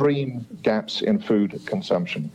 extreme gaps in food consumption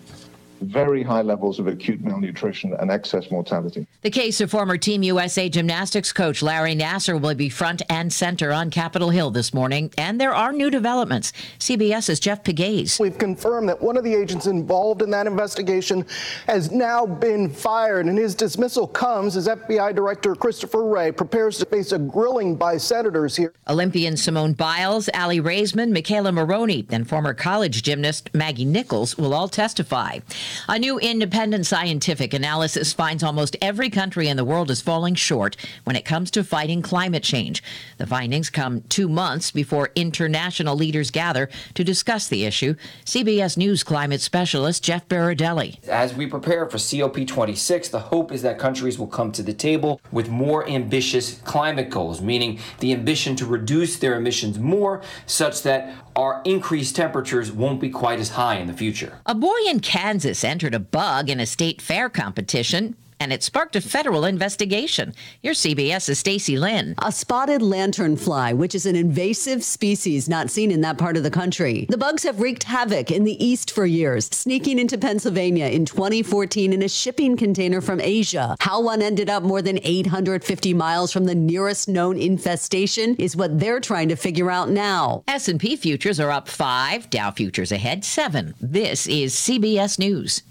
very high levels of acute malnutrition and excess mortality. The case of former Team USA gymnastics coach Larry Nassar will be front and center on Capitol Hill this morning, and there are new developments. CBS's Jeff Pegues. We've confirmed that one of the agents involved in that investigation has now been fired, and his dismissal comes as FBI Director Christopher Wray prepares to face a grilling by senators here. Olympian Simone Biles, Aly Raisman, McKayla Maroney, and former college gymnast Maggie Nichols will all testify. A new independent scientific analysis finds almost every country in the world is falling short when it comes to fighting climate change. The findings come two months before international leaders gather to discuss the issue. CBS News climate specialist Jeff Berardelli. As we prepare for COP26, the hope is that countries will come to the table with more ambitious climate goals, meaning the ambition to reduce their emissions more such that our increased temperatures won't be quite as high in the future. A boy in Kansas entered a bug in a state fair competition and it sparked a federal investigation. Here's CBS's Stacy Lynn. A spotted lanternfly, which is an invasive species not seen in that part of the country. The bugs have wreaked havoc in the east for years, sneaking into Pennsylvania in 2014 in a shipping container from Asia. How one ended up more than 850 miles from the nearest known infestation is what they're trying to figure out now. S&P futures are up 5, Dow futures ahead 7. This is CBS News.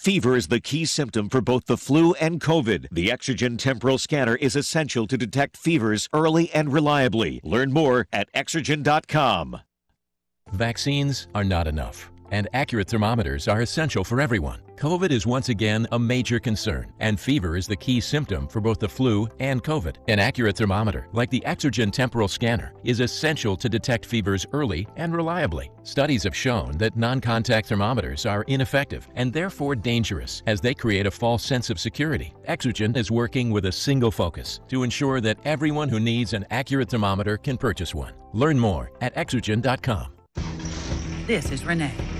Fever is the key symptom for both the flu and COVID. The Exergen temporal scanner is essential to detect fevers early and reliably. Learn more at exergen.com. Vaccines are not enough, and accurate thermometers are essential for everyone. COVID is once again a major concern, and fever is the key symptom for both the flu and COVID. An accurate thermometer, like the Exergen temporal scanner, is essential to detect fevers early and reliably. Studies have shown that non contact thermometers are ineffective and therefore dangerous as they create a false sense of security. Exergen is working with a single focus to ensure that everyone who needs an accurate thermometer can purchase one. Learn more at exergen.com. This is Renee.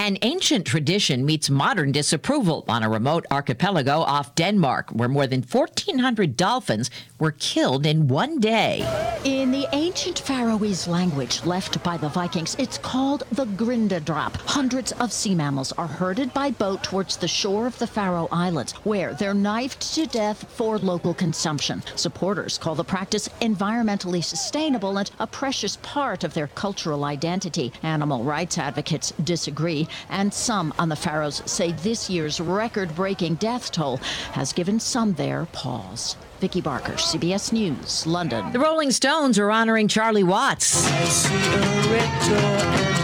An ancient tradition meets modern disapproval on a remote archipelago off Denmark, where more than 1,400 dolphins were killed in one day. In the ancient Faroese language left by the Vikings, it's called the Grindadrap. Hundreds of sea mammals are herded by boat towards the shore of the Faroe Islands, where they're knifed to death for local consumption. Supporters call the practice environmentally sustainable and a precious part of their cultural identity. Animal rights advocates disagree and some on the Faroes say this year's record breaking death toll has given some there pause. Vicki Barker, CBS News, London. The Rolling Stones are honoring Charlie Watts.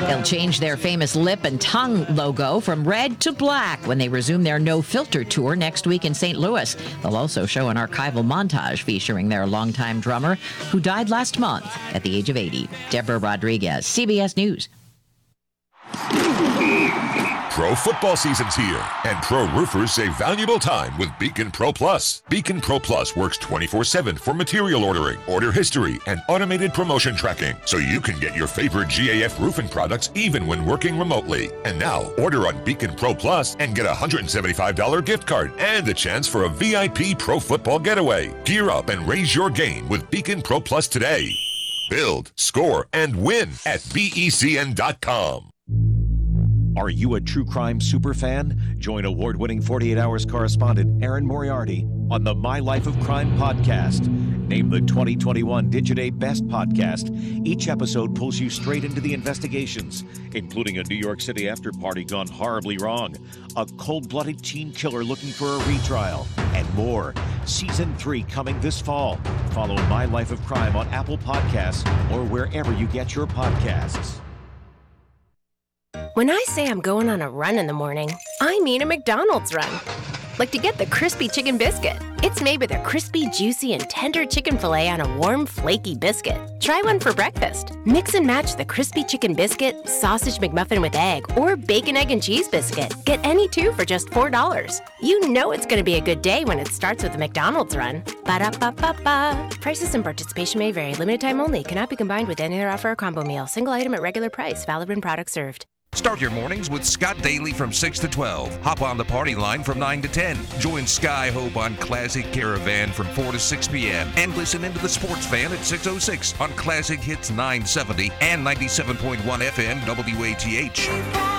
They'll change their famous lip and tongue logo from red to black when they resume their No Filter tour next week in St. Louis. They'll also show an archival montage featuring their longtime drummer, who died last month at the age of 80. Deborah Rodriguez, CBS News. Pro football season's here, and pro roofers save valuable time with Beacon Pro Plus. Beacon Pro Plus works 24 7 for material ordering, order history, and automated promotion tracking, so you can get your favorite GAF roofing products even when working remotely. And now, order on Beacon Pro Plus and get a $175 gift card and the chance for a VIP pro football getaway. Gear up and raise your game with Beacon Pro Plus today. Build, score, and win at BECN.com. Are you a true crime superfan? Join award winning 48 Hours correspondent Erin Moriarty on the My Life of Crime podcast. Named the 2021 Digiday Best Podcast, each episode pulls you straight into the investigations, including a New York City after party gone horribly wrong, a cold blooded teen killer looking for a retrial, and more. Season 3 coming this fall. Follow My Life of Crime on Apple Podcasts or wherever you get your podcasts. When I say I'm going on a run in the morning, I mean a McDonald's run. Like to get the crispy chicken biscuit It's made with a crispy, juicy, and tender chicken filet on a warm, flaky biscuit. Try one for breakfast. Mix and match the crispy chicken biscuit, sausage McMuffin with egg, or bacon, egg, and cheese biscuit. Get any two for just $4. You know it's going to be a good day when it starts with a McDonald's run. Ba da ba ba ba. Prices and participation may vary. Limited time only. Cannot be combined with any other offer or combo meal. Single item at regular price. Valid when product served. Start your mornings with Scott Daly from 6 to 12. Hop on the party line from 9 to 10. Join Sky Hope on Classic Caravan from 4 to 6 p.m. And listen into the Sports Fan at 6.06 on Classic Hits 970 and 97.1 FM WATH.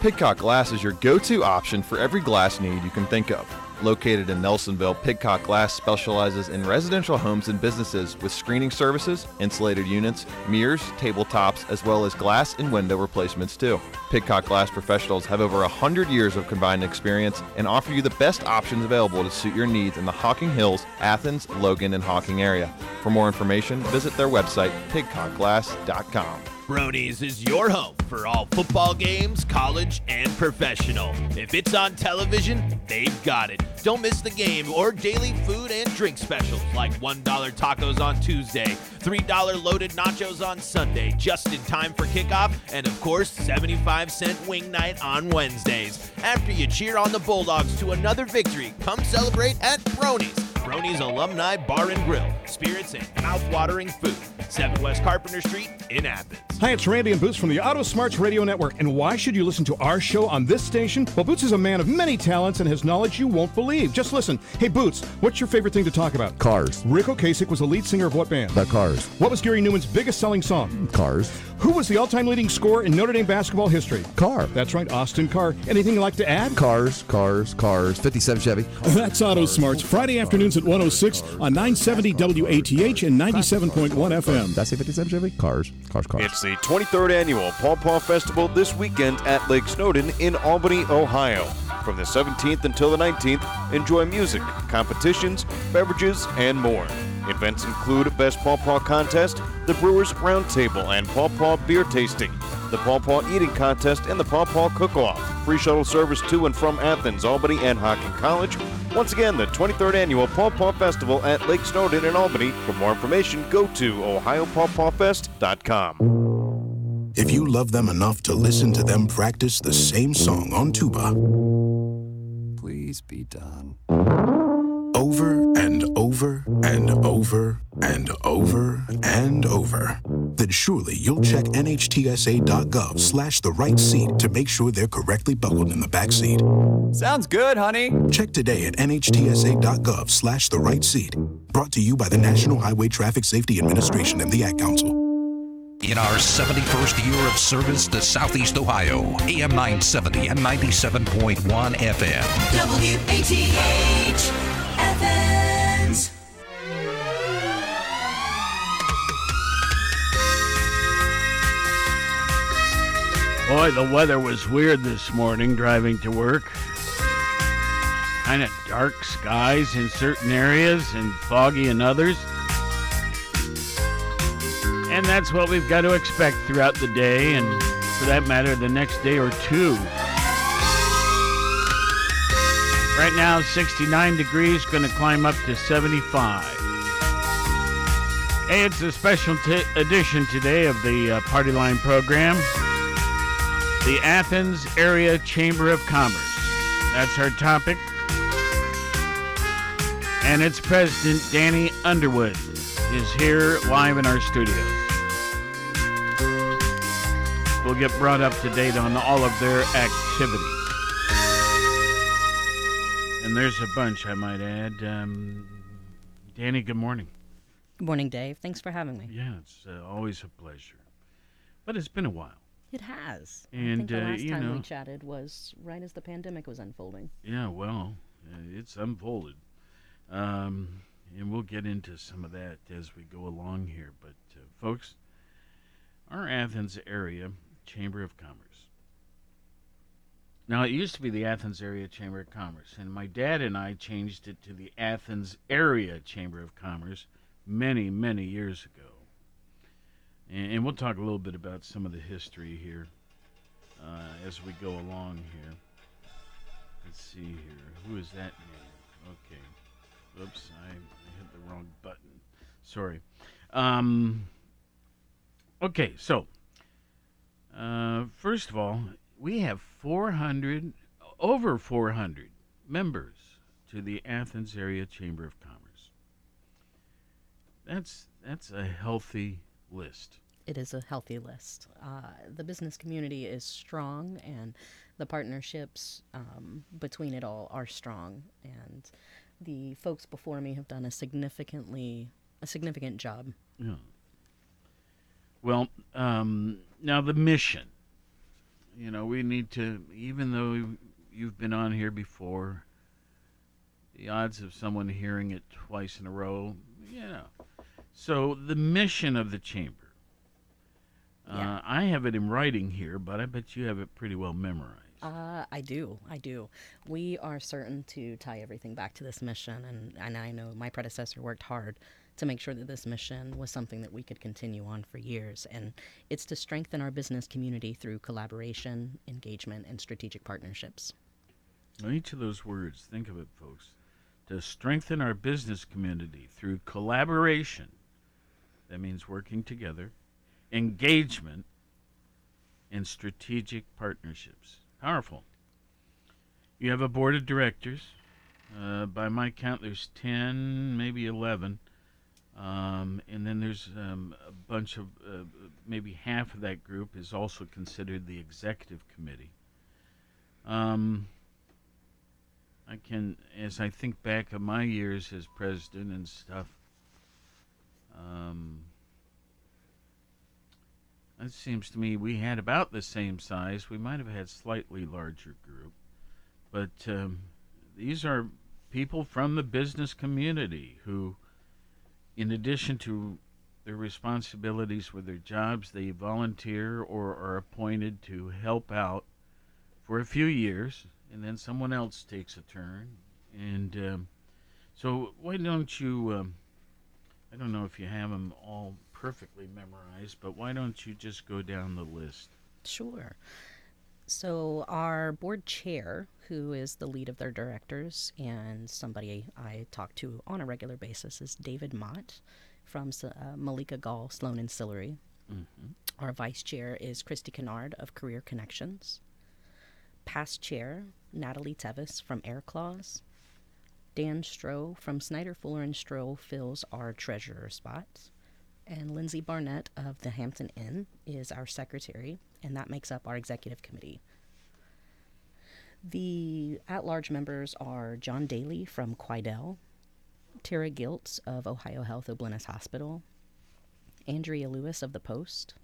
Pidcock Glass is your go to option for every glass need you can think of. Located in Nelsonville, Pidcock Glass specializes in residential homes and businesses with screening services, insulated units, mirrors, tabletops, as well as glass and window replacements too. Pidcock Glass professionals have over 100 years of combined experience and offer you the best options available to suit your needs in the Hocking Hills, Athens, Logan, and Hocking area. For more information, visit their website, pidcockglass.com. Bronies is your home for all football games, college and professional. If it's on television, they've got it. Don't miss the game or daily food and drink specials like $1 tacos on Tuesday, $3 loaded nachos on Sunday, just in time for kickoff, and of course, 75 cent wing night on Wednesdays. After you cheer on the Bulldogs to another victory, come celebrate at Bronies. Bronies Alumni Bar and Grill. Spirits and mouth-watering food. 7 West Carpenter Street in Athens. Hi, it's Randy and Boots from the Auto Smarts Radio Network. And why should you listen to our show on this station? Well, Boots is a man of many talents and has knowledge you won't believe. Just listen. Hey, Boots, what's your favorite thing to talk about? Cars. Ric Ocasek was the lead singer of what band? The Cars. What was Gary Numan's biggest selling song? Cars. Who was the all-time leading scorer in Notre Dame basketball history? Car. That's right, Austin Carr. Anything you'd like to add? Cars, cars, cars. 57 Chevy. That's Auto Smarts. Friday afternoons at 106 on 970 WATH and 97.1 FM. That's I say 57 Chevy? Cars, cars, cars. It's the 23rd annual Paw Paw Festival this weekend at Lake Snowden in Albany, Ohio. From the 17th until the 19th, enjoy music, competitions, beverages, and more. Events include Best Paw Paw Contest, the Brewers Roundtable, and Paw Paw Beer Tasting, the Paw Paw Eating Contest, and the Paw Paw Cook-Off. Free shuttle service to and from Athens, Albany, and Hocking College. Once again, the 23rd annual Paw Paw Festival at Lake Snowden in Albany. For more information, go to ohiopawpawfest.com. If you love them enough to listen to them practice the same song on tuba, please be done. Over and over and over and over and over, then surely you'll check nhtsa.gov slash the right seat to make sure they're correctly buckled in the back seat. Sounds good, honey. Check today at nhtsa.gov slash the right seat. Brought to you by the National Highway Traffic Safety Administration and the Ad Council. In our 71st year of service to Southeast Ohio, AM 970 and 97.1 FM. WATH Boy, the weather was weird this morning driving to work. Kind of dark skies in certain areas and foggy in others. And that's what we've got to expect throughout the day, and for that matter, the next day or two. Right now, 69 degrees, going to climb up to 75. Hey, it's a special t- edition today of the uh, Party Line program. The Athens Area Chamber of Commerce. That's our topic. And its president, Danny Underwood, is here live in our studios. We'll get brought up to date on all of their activities. And there's a bunch, I might add. Um, Danny, good morning. Good morning, Dave. Thanks for having me. Yeah, it's uh, always a pleasure. But it's been a while. It has. I think the uh, last you time know- we chatted was right as the pandemic was unfolding. Yeah, well, uh, it's unfolded. Um, and we'll get into some of that as we go along here. But, uh, folks, our Athens area Chamber of Commerce. Now, it used to be the Athens Area Chamber of Commerce, and my dad and I changed it to the Athens Area Chamber of Commerce many, many years ago. And, and we'll talk a little bit about some of the history here uh, as we go along here. Let's see here. Who is that name? Okay. Oops, I, I hit the wrong button. Sorry. Um, okay, so uh, first of all, we have 400, over 400 members to the Athens Area Chamber of Commerce. That's that's a healthy list. It is a healthy list. Uh, the business community is strong, and the partnerships um, between it all are strong. And the folks before me have done a significantly a significant job. Yeah. Well, um, now the mission. You know, we need to, even though you've been on here before, the odds of someone hearing it twice in a row, you know. So the mission of the chamber. Uh, I have it in writing here, but I bet you have it pretty well memorized. Uh, I do. I do. We are certain to tie everything back to this mission, and, and I know my predecessor worked hard to make sure that this mission was something that we could continue on for years. And it's to strengthen our business community through collaboration, engagement, and strategic partnerships. Now, each of those words, think of it, folks, to strengthen our business community through collaboration. That means working together, engagement, and strategic partnerships. Powerful. You have a board of directors. Uh, by my count, there's 10, maybe 11. Um, and then there's um, a bunch of, uh, maybe half of that group is also considered the executive committee. Um, I can, as I think back of my years as president and stuff, um, it seems to me we had about the same size. We might have had slightly larger group, but um, these are people from the business community who, in addition to their responsibilities with their jobs, they volunteer or are appointed to help out for a few years, and then someone else takes a turn. And um, so, why don't you? Um, I don't know if you have them all perfectly memorized, but why don't you just go down the list? Sure. So, our board chair, who is the lead of their directors and somebody I talk to on a regular basis, is David Mott from uh, Mollica Gall Sloan and Sillery. Mm-hmm. Our vice chair is Christy Kennard of Career Connections. Past chair, Natalie Tevis from Air Claws. Dan Stroh from Snyder Fuller and Stroh fills our treasurer spot. And Lindsay Barnett of the Hampton Inn is our secretary, and that makes up our executive committee. The at large members are John Daly from Quidel, Tara Giltz of Ohio Health O'Bleness Hospital, Andrea Lewis of The Post,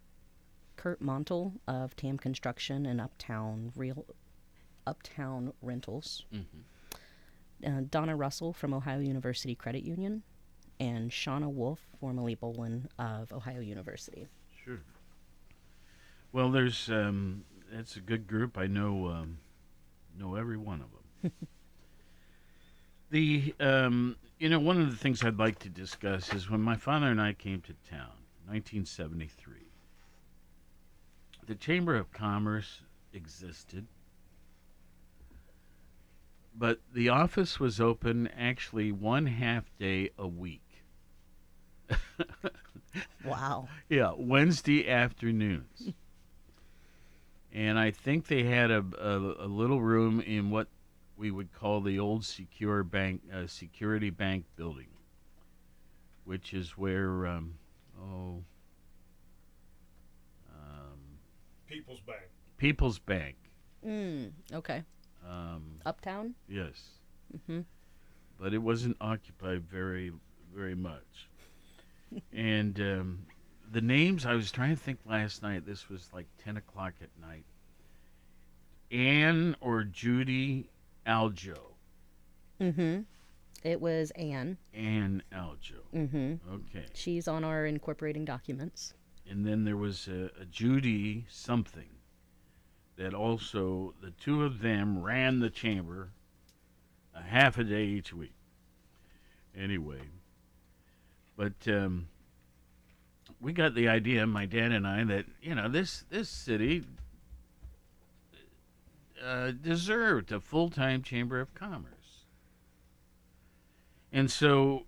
Kurt Montel of Tam Construction and Uptown Real Uptown Rentals, mm-hmm. Uh, Donna Russell from Ohio University Credit Union, and Shauna Wolf, formerly Bolin of Ohio University. Sure. Well, there's um, that's a good group. I know um, know every one of them. the um, you know one of the things I'd like to discuss is when my father and I came to town, 1973. The Chamber of Commerce existed, but the office was open actually one half day a week. Wow. Yeah, Wednesday afternoons. and I think they had a, a, a little room in what we would call the old secure bank, uh, security bank building, which is where, um, oh, um, People's Bank. People's Bank. Mm, okay. Um, Uptown? yes. Mm-hmm. but it wasn't occupied very very much. and um, the names I was trying to think last night. This was like ten o'clock at night. Anne or Judy Aljo. Mm-hmm. It was Anne. Anne Aljo. Mm-hmm. Okay. She's on our incorporating documents. And then there was a, a Judy something that also the two of them ran the chamber a half a day each week. Anyway, but um, we got the idea, my dad and I, that you know this this city uh, deserved a full time Chamber of Commerce. And so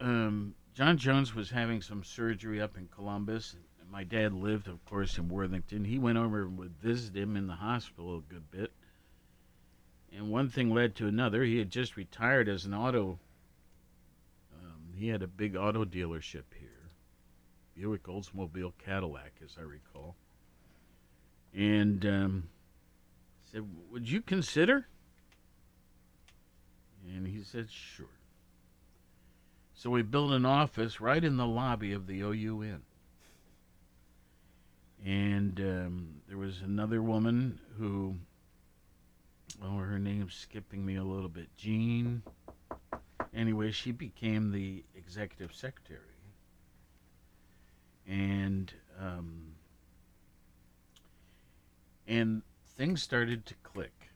um, John Jones was having some surgery up in Columbus. My dad lived, of course, in Worthington. He went over and would visit him in the hospital a good bit. And one thing led to another. He had just retired as an auto. Um, he had a big auto dealership here Buick, Oldsmobile, Cadillac, as I recall. And um, said, Would you consider? And he said, Sure. So we built an office right in the lobby of the OUN. And um, there was another woman who, oh, her name's skipping me a little bit, Jean. Anyway, she became the executive secretary. And um, and things started to click.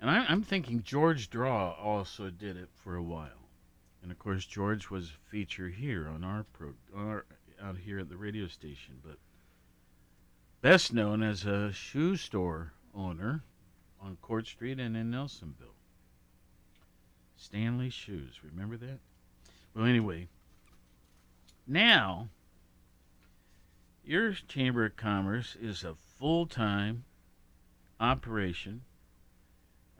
And I, I'm thinking George Draw also did it for a while. And of course, George was a feature here on our pro, our, out here at the radio station, but best known as a shoe store owner on Court Street and in Nelsonville. Stanley Shoes, remember that? Well, anyway, now your Chamber of Commerce is a full time operation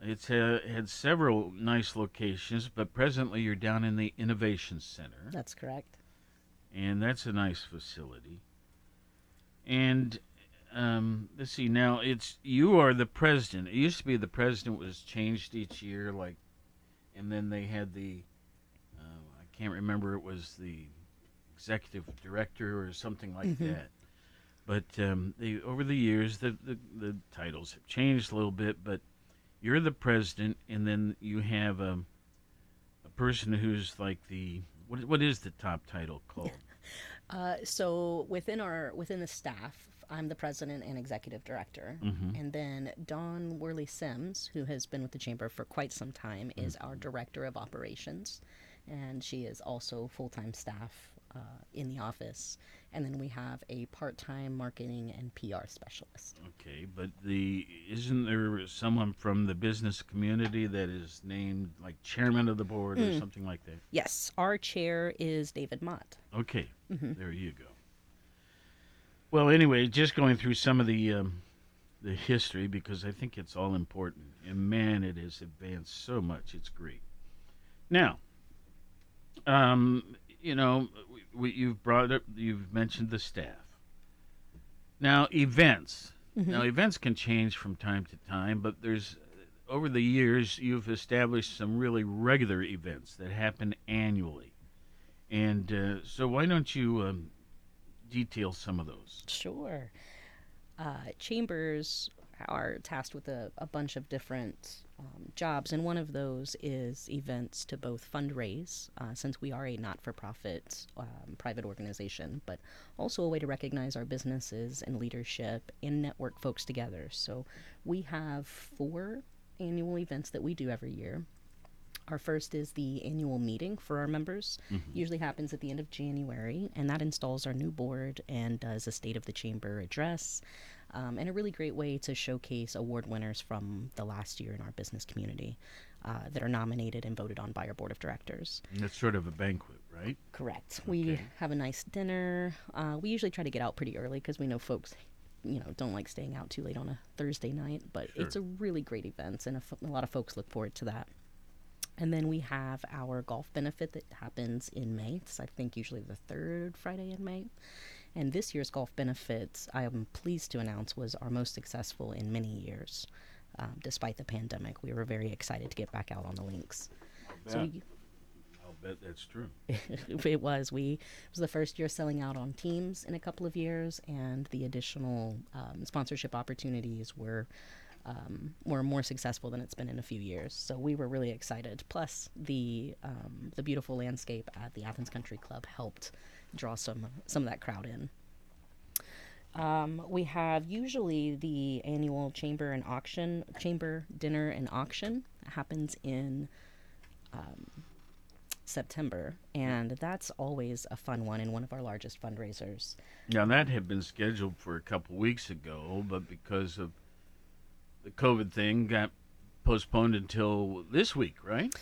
it's uh, had several nice locations, but presently you're down in the Innovation Center. That's correct. And that's a nice facility. And um, let's see, now it's you are the president. It used to be the president was changed each year, like, and then they had the uh, I can't remember it was the executive director or something like Mhm. that. But um, they, over the years, the, the the titles have changed a little bit, but you're the president, and then you have a, a person who's like the what what is the top title called? Uh, so within our within the staff, I'm the president and executive director, Mhm. and then Dawn Worley Sims, who has been with the chamber for quite some time, is our director of operations, and she is also full time staff uh, in the office. And then we have a part time marketing and PR specialist. Okay, but the isn't there someone from the business community that is named like chairman of the board or Mm. something like that? Yes, our chair is David Mott. Okay, Mhm. there you go. Well, anyway, just going through some of the um, the history because I think it's all important, and man, it has advanced so much. It's great. Now, um, you know, we, we, you've brought up, you've mentioned the staff. Now, events. Mhm. Now, events can change from time to time, but there's over the years you've established some really regular events that happen annually. And uh, so, why don't you um, detail some of those? Sure. Uh, chambers are tasked with a, a bunch of different um, jobs, and one of those is events to both fundraise, uh, since we are a not for profit um, private organization, but also a way to recognize our businesses and leadership and network folks together. So we have four annual events that we do every year. Our first is the annual meeting for our members. Mhm. Usually happens at the end of January, and that installs our new board and does a State of the Chamber address, um, and a really great way to showcase award winners from the last year in our business community uh, that are nominated and voted on by our board of directors. And It's sort of a banquet, right? Correct. We have a nice dinner. Uh, we usually try to get out pretty early because we know folks, you know, don't like staying out too late on a Thursday night. But it's a really great event, and a, fo- a lot of folks look forward to that. And then we have our golf benefit that happens in May. It's I think usually the third Friday in May. And this year's golf benefit, I am pleased to announce, was our most successful in many years. Um, despite the pandemic, we were very excited to get back out on the links. So we, I'll bet that's true. it was. We it was the first year selling out on teams in a couple of years, and the additional um, sponsorship opportunities were um, were more successful than it's been in a few years. So we were really excited. Plus, the um, the beautiful landscape at the Athens Country Club helped draw some some of that crowd in. Um, we have usually the annual chamber and auction, chamber dinner and auction happens in um, September, and that's always a fun one and one of our largest fundraisers. Now that had been scheduled for a couple weeks ago, but because of the COVID thing got postponed until this week, right?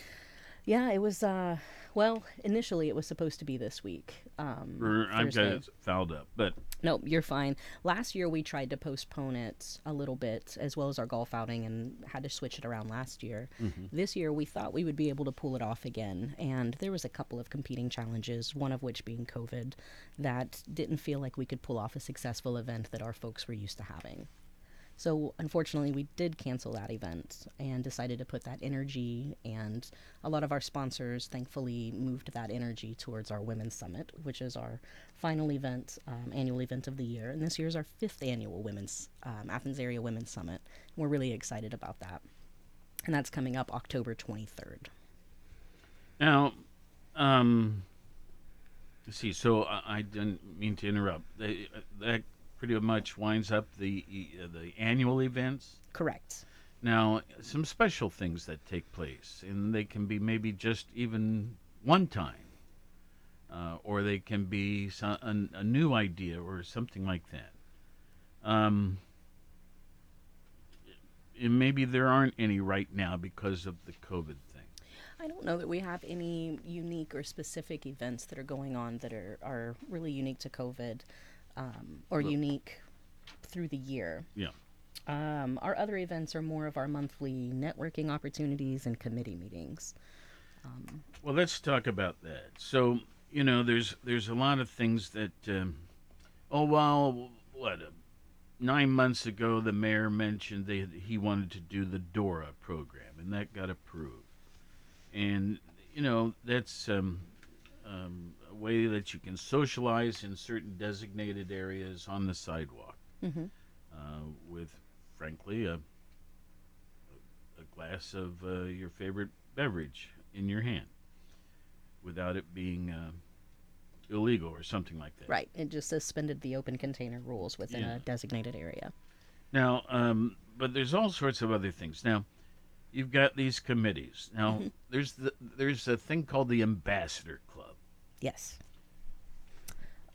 Yeah, it was. Uh, well, initially it was supposed to be this week. Um, I'm it fouled up, but No, you're fine. Last year we tried to postpone it a little bit, as well as our golf outing, and had to switch it around last year. Mhm. This year we thought we would be able to pull it off again, and there was a couple of competing challenges, one of which being COVID, that didn't feel like we could pull off a successful event that our folks were used to having. So unfortunately, we did cancel that event and decided to put that energy and a lot of our sponsors thankfully moved that energy towards our Women's Summit, which is our final event, um, annual event of the year. And this year is our fifth annual Women's um, Athens Area Women's Summit. We're really excited about that. And that's coming up October 23rd. Now, um, see. So I, I didn't mean to interrupt. Uh, that pretty much winds up the uh, the annual events. Correct. Now, some special things that take place, and they can be maybe just even one time, uh, or they can be some, a, a new idea or something like that. Um, and maybe there aren't any right now because of the COVID thing. I don't know that we have any unique or specific events that are going on that are, are really unique to COVID um, or unique through the year. Yeah. Um, our other events are more of our monthly networking opportunities and committee meetings. Um, Well, let's talk about that. So, you know, there's there's a lot of things that. Um, oh well, what? Uh, nine months ago, the mayor mentioned that he wanted to do the DORA program, and that got approved. And you know, that's um, um, way that you can socialize in certain designated areas on the sidewalk, Mhm. uh, with, frankly, a a glass of uh, your favorite beverage in your hand without it being uh, illegal or something like that. right. It just suspended the open container rules within Yeah. a designated area. Now, um, but there's all sorts of other things. Now, you've got these committees. Now, Mm-hmm. there's the, there's a thing called the Ambassador. Yes.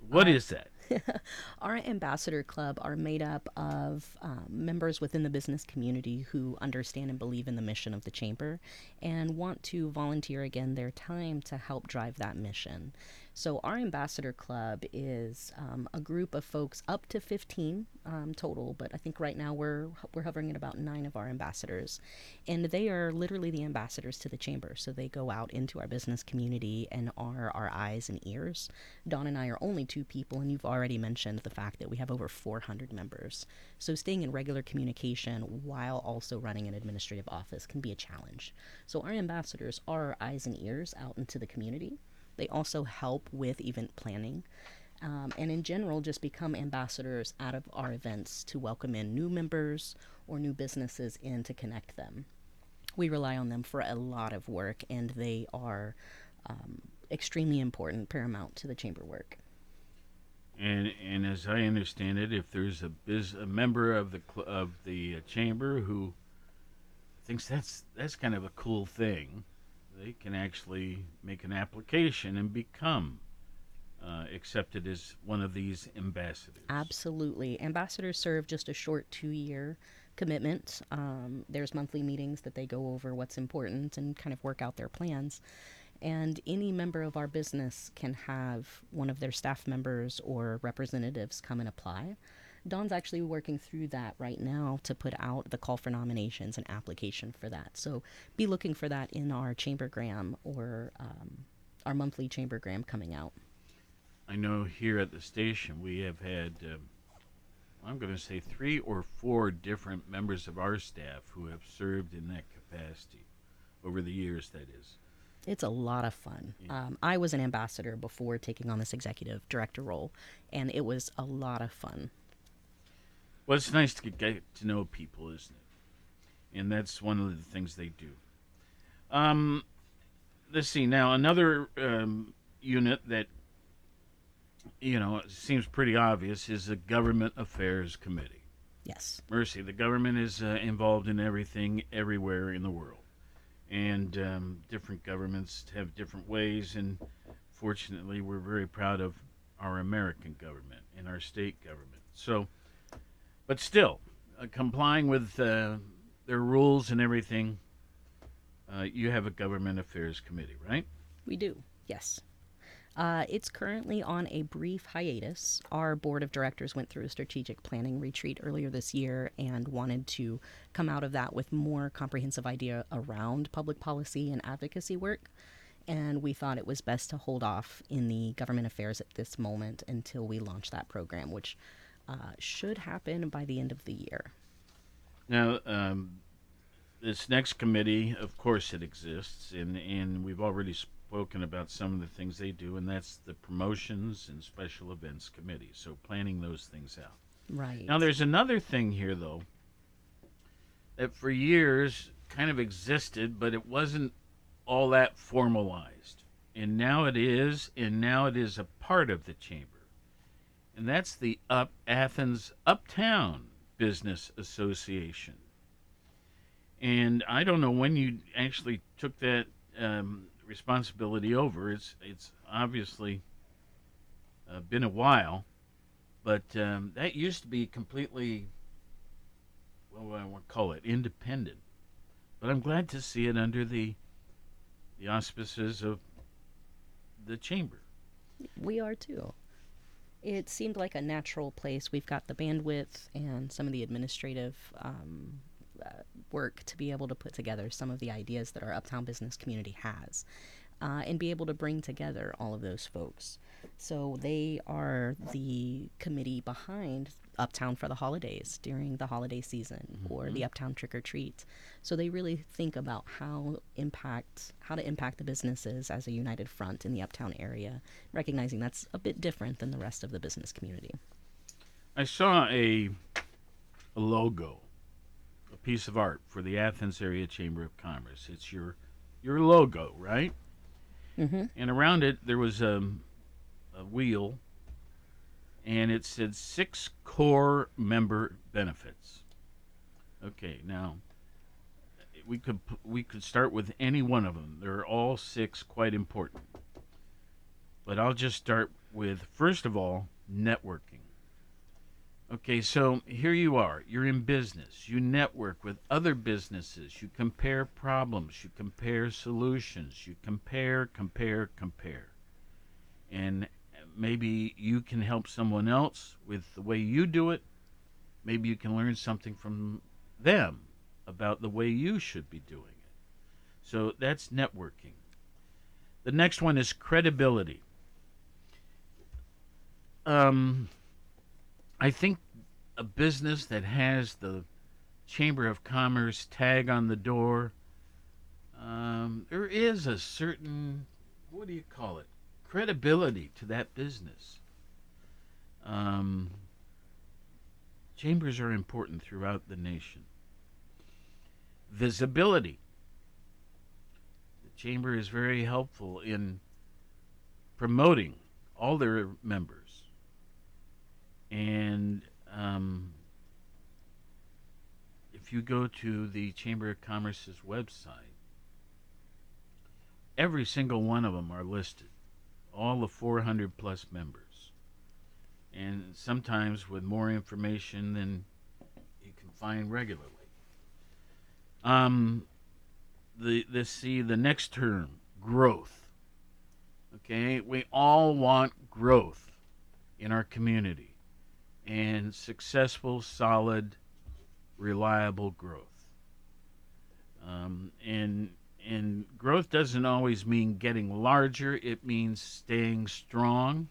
What is that? Our ambassador club are made up of um, members within the business community who understand and believe in the mission of the chamber and want to volunteer again their time to help drive that mission. So, our ambassador club is um, a group of folks up to 15 um, total, but I think right now we're we're hovering at about nine of our ambassadors, and they are literally the ambassadors to the chamber. So they go out into our business community and are our eyes and ears. Dawn and I are only two people, and you've already mentioned the fact that we have over 400 members. So staying in regular communication while also running an administrative office can be a challenge. So our ambassadors are our eyes and ears out into the community. They also help with event planning. Um, and in general, just become ambassadors out of our events to welcome in new members or new businesses in to connect them. We rely on them for a lot of work, and they are um, extremely important, paramount to the chamber work. And and as I understand it, if there's a biz, a member of the cl- of the chamber who thinks that's that's kind of a cool thing, they can actually make an application and become uh, accepted as one of these ambassadors. Absolutely. Ambassadors serve just a short two year commitment. Um, there's monthly meetings that they go over what's important and kind of work out their plans. And any member of our business can have one of their staff members or representatives come and apply. Dawn's actually working through that right now to put out the call for nominations and application for that. So be looking for that in our chambergram or um, our monthly chambergram coming out. I know here at the station we have had, um, I'm going to say three or four different members of our staff who have served in that capacity over the years, that is. It's a lot of fun. Um, I was an ambassador before taking on this executive director role, and it was a lot of fun. Well, it's nice to get, to know people, isn't it? And that's one of the things they do. Um, let's see. Now, another um, unit that, you know, seems pretty obvious is the Government Affairs Committee. Yes. Mercy, the government is uh, involved in everything everywhere in the world. And um, different governments have different ways. And fortunately, we're very proud of our American government and our state government. So, but still, uh, complying with uh, there are rules and everything. Uh, you have a government affairs committee, right? We do, yes. Uh, it's currently on a brief hiatus. Our board of directors went through a strategic planning retreat earlier this year and wanted to come out of that with more comprehensive idea around public policy and advocacy work. And we thought it was best to hold off in the government affairs at this moment until we launch that program, which uh, should happen by the end of the year. Now, um, this next committee, of course, it exists, and, and we've already spoken about some of the things they do, and that's the promotions and special events committee. So planning those things out. Right. Now, there's another thing here, though, that for years kind of existed, but it wasn't all that formalized. And now it is, and now it is a part of the chamber. And that's the Up Athens Uptown Business Association. And I don't know when you actually took that um, responsibility over. It's it's obviously uh, been a while, but um, that used to be completely, well, I want to call it independent. But I'm glad to see it under the the auspices of the chamber. We are too. It seemed like a natural place. We've got the bandwidth and some of the administrative um, uh, work to be able to put together some of the ideas that our uptown business community has uh, and be able to bring together all of those folks. So they are the committee behind Uptown for the holidays during the holiday season mm-hmm. or the Uptown trick or treat. So they really think about how impact how to impact the businesses as a united front in the Uptown area, recognizing that's a bit different than the rest of the business community. I saw a a logo, a piece of art for the Athens Area Chamber of Commerce. It's your your logo, right? Mm-hmm. And around it there was a, a wheel and it said six core member benefits. Okay, now we could we could start with any one of them. They're all six quite important. But I'll just start with first of all networking. Okay, so here you are. You're in business. You network with other businesses. You compare problems. You compare solutions. You compare, compare, compare. And maybe you can help someone else with the way you do it. Maybe you can learn something from them about the way you should be doing it. So that's networking. The next one is credibility. Um, I think a business that has the Chamber of Commerce tag on the door, um, there is a certain, what do you call it? credibility to that business. Um, chambers are important throughout the nation. Visibility. The chamber is very helpful in promoting all their members. And um, if you go to the Chamber of Commerce's website, every single one of them are listed all the 400 plus members. And sometimes with more information than you can find regularly. Um, the, the see the next term growth. Okay, we all want growth in our community and successful, solid, reliable growth. Um, and and growth doesn't always mean getting larger, it means staying strong,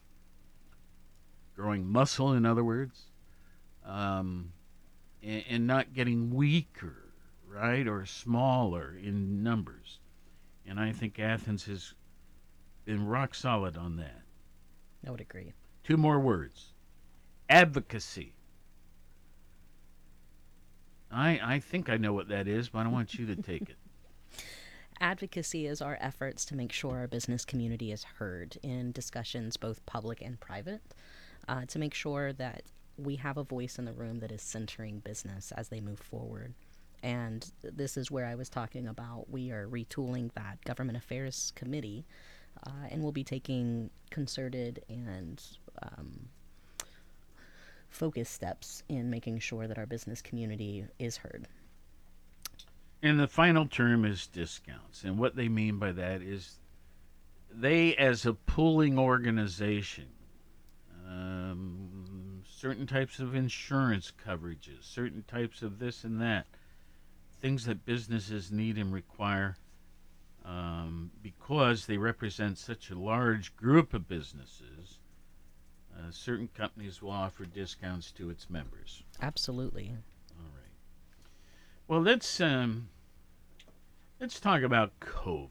growing muscle, in other words, um, and, and not getting weaker, right, or smaller in numbers. And I think Athens has been rock solid on that. I would agree. Two more words advocacy. I, I think I know what that is, but I want you to take it. Advocacy is our efforts to make sure our business community is heard in discussions, both public and private, uh, to make sure that we have a voice in the room that is centering business as they move forward. And this is where I was talking about we are retooling that government affairs committee, uh, and we'll be taking concerted and um, focused steps in making sure that our business community is heard. And the final term is discounts. And what they mean by that is they, as a pooling organization, um, certain types of insurance coverages, certain types of this and that, things that businesses need and require um, because they represent such a large group of businesses. Uh, certain companies will offer discounts to its members. Absolutely. All right. Well, let's um, let's talk about COVID.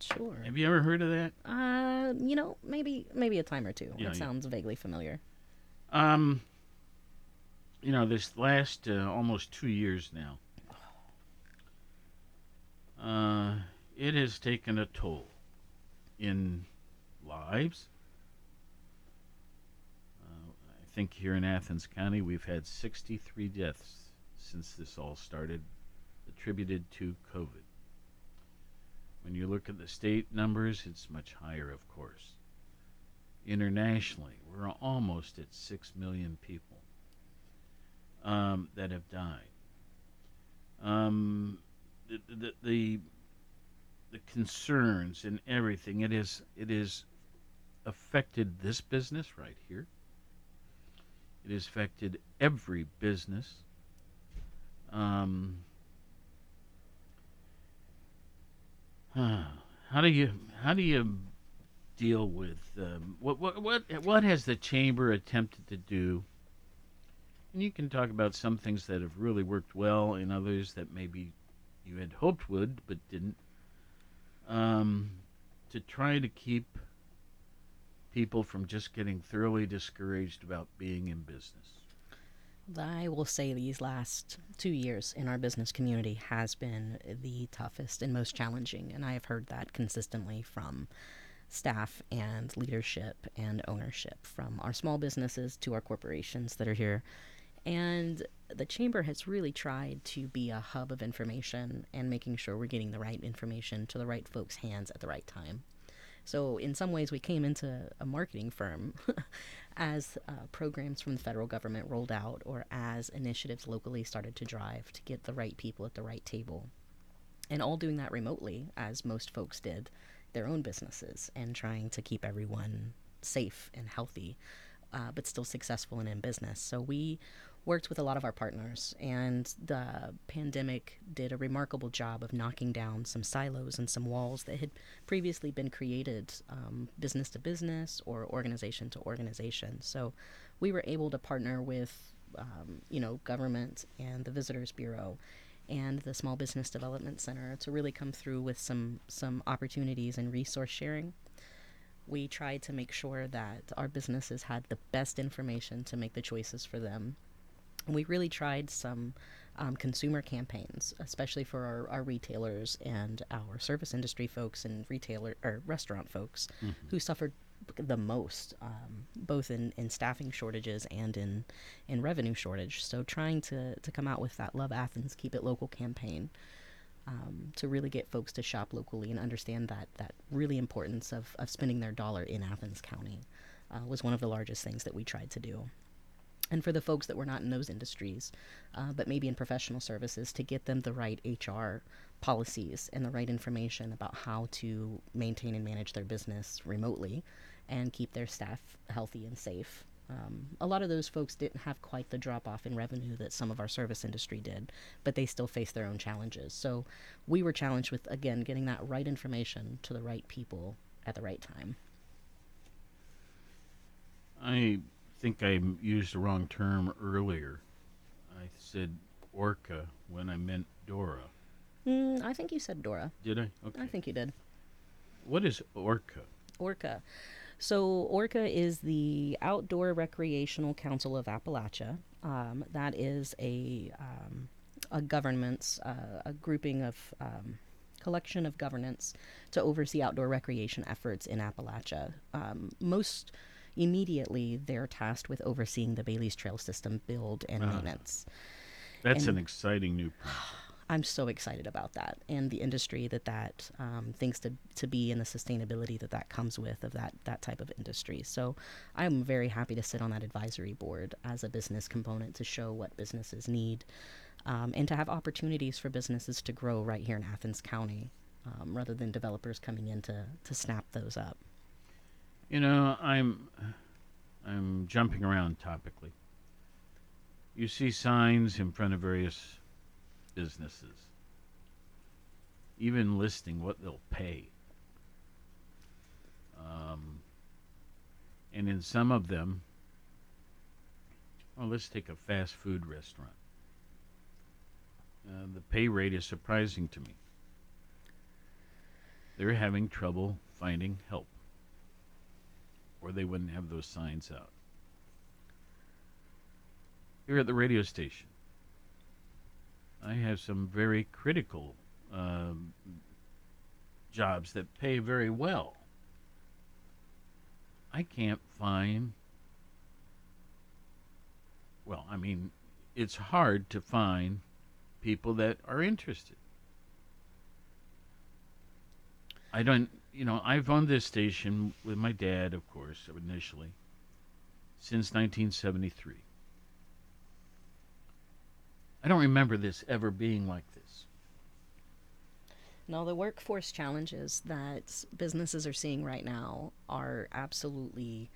Sure. Have you ever heard of that? Uh, you know, maybe maybe a time or two. Yeah, it yeah. sounds vaguely familiar. Um, you know, this last uh, almost two years now, uh, it has taken a toll in lives. Uh, I think here in Athens County, we've had 63 deaths since this all started, attributed to COVID. When you look at the state numbers, it's much higher, of course. Internationally, we're almost at 6 million people um, that have died. Um, the, the, the, the concerns and everything, it is, it is affected this business right here. It has affected every business. Um, how do you how do you deal with um, what what what what has the chamber attempted to do? And you can talk about some things that have really worked well, and others that maybe you had hoped would but didn't. Um, to try to keep people from just getting thoroughly discouraged about being in business. I will say these last two years in our business community has been the toughest and most challenging, and I have heard that consistently from staff and leadership and ownership, from our small businesses to our corporations that are here. And the chamber has really tried to be a hub of information and making sure we're getting the right information to the right folks' hands at the right time. So, in some ways, we came into a marketing firm as uh, programs from the federal government rolled out or as initiatives locally started to drive to get the right people at the right table. And all doing that remotely, as most folks did their own businesses, and trying to keep everyone safe and healthy, uh, but still successful and in business. So, we worked with a lot of our partners, and the pandemic did a remarkable job of knocking down some silos and some walls that had previously been created um, business to business or organization to organization. So we were able to partner with, um, you know, government and the Visitors Bureau and the Small Business Development Center to really come through with some some opportunities and resource sharing. We tried to make sure that our businesses had the best information to make the choices for them we really tried some um, consumer campaigns, especially for our, our retailers and our service industry folks and retailer or restaurant folks Mhm. who suffered the most, um, both in, in staffing shortages and in, in revenue shortage. So trying to, to come out with that Love Athens, Keep It Local campaign um, to really get folks to shop locally and understand that, that really importance of, of spending their dollar in Athens County uh, was one of the largest things that we tried to do and for the folks that were not in those industries, uh, but maybe in professional services, to get them the right HR policies and the right information about how to maintain and manage their business remotely and keep their staff healthy and safe. Um, a lot of those folks didn't have quite the drop off in revenue that some of our service industry did, but they still face their own challenges. So we were challenged with, again, getting that right information to the right people at the right time. I think I used the wrong term earlier. I said ORCA when I meant DORA. Mm, I think you said DORA. Did I? Okay. I think you did. What is ORCA? ORCA. So, ORCA is the Outdoor Recreational Council of Appalachia. Um, that is a, um, a government's, uh, a grouping of, um, collection of governance to oversee outdoor recreation efforts in Appalachia. Um, most immediately, they're tasked with overseeing the Bailey's Trail System build and Ah. maintenance. That's And- an exciting new. Project. I'm so excited about that and the industry that that um, thinks to, to be and the sustainability that that comes with of that that type of industry. So I'm very happy to sit on that advisory board as a business component to show what businesses need um, and to have opportunities for businesses to grow right here in Athens County um, rather than developers coming in to, to snap those up. You know, I'm I'm jumping around topically. You see signs in front of various businesses, even listing what they'll pay. Um, and in some of them, well, let's take a fast food restaurant. Uh, the pay rate is surprising to me. They're having trouble finding help, or they wouldn't have those signs out. Here at the radio station, I have some very critical um, jobs that pay very well. I can't find. Well, I mean, it's hard to find people that are interested. I don't, you know, I've owned this station with my dad, of course, initially, since 1973. I don't remember this ever being like this. No, the workforce challenges that businesses are seeing right now are absolutely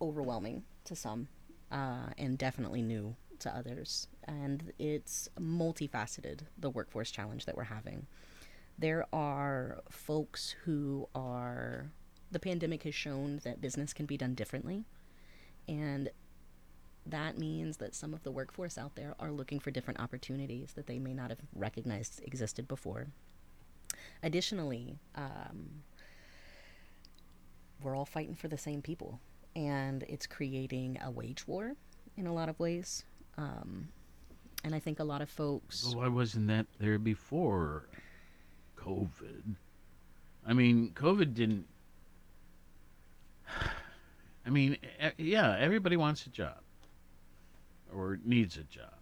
overwhelming to some uh, and definitely new to others. And it's multifaceted, the workforce challenge that we're having. There are folks who are, the pandemic has shown that business can be done differently. And that means that some of the workforce out there are looking for different opportunities that they may not have recognized existed before. Additionally, um, we're all fighting for the same people, and it's creating a wage war in a lot of ways. Um, and I think a lot of folks. Well, why wasn't that there before COVID? I mean, COVID didn't. I mean, yeah, everybody wants a job or needs a job.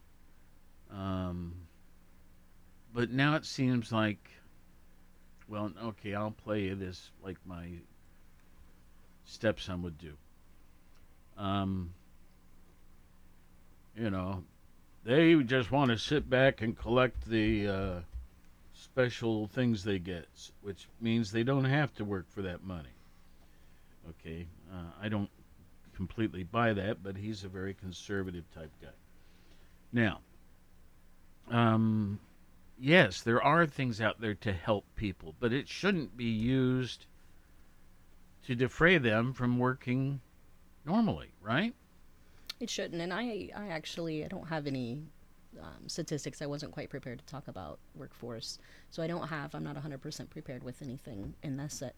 Um, but now it seems like, well, okay, I'll play this like my stepson would do. Um, you know, they just want to sit back and collect the uh, special things they get, which means they don't have to work for that money. Okay, uh, I don't completely buy that, but he's a very conservative type guy. Now, um, yes, there are things out there to help people, but it shouldn't be used to defray them from working normally, right? It shouldn't, and I, I actually, I don't have any um, statistics. I wasn't quite prepared to talk about workforce, so I don't have. I'm not 100% prepared with anything in this set,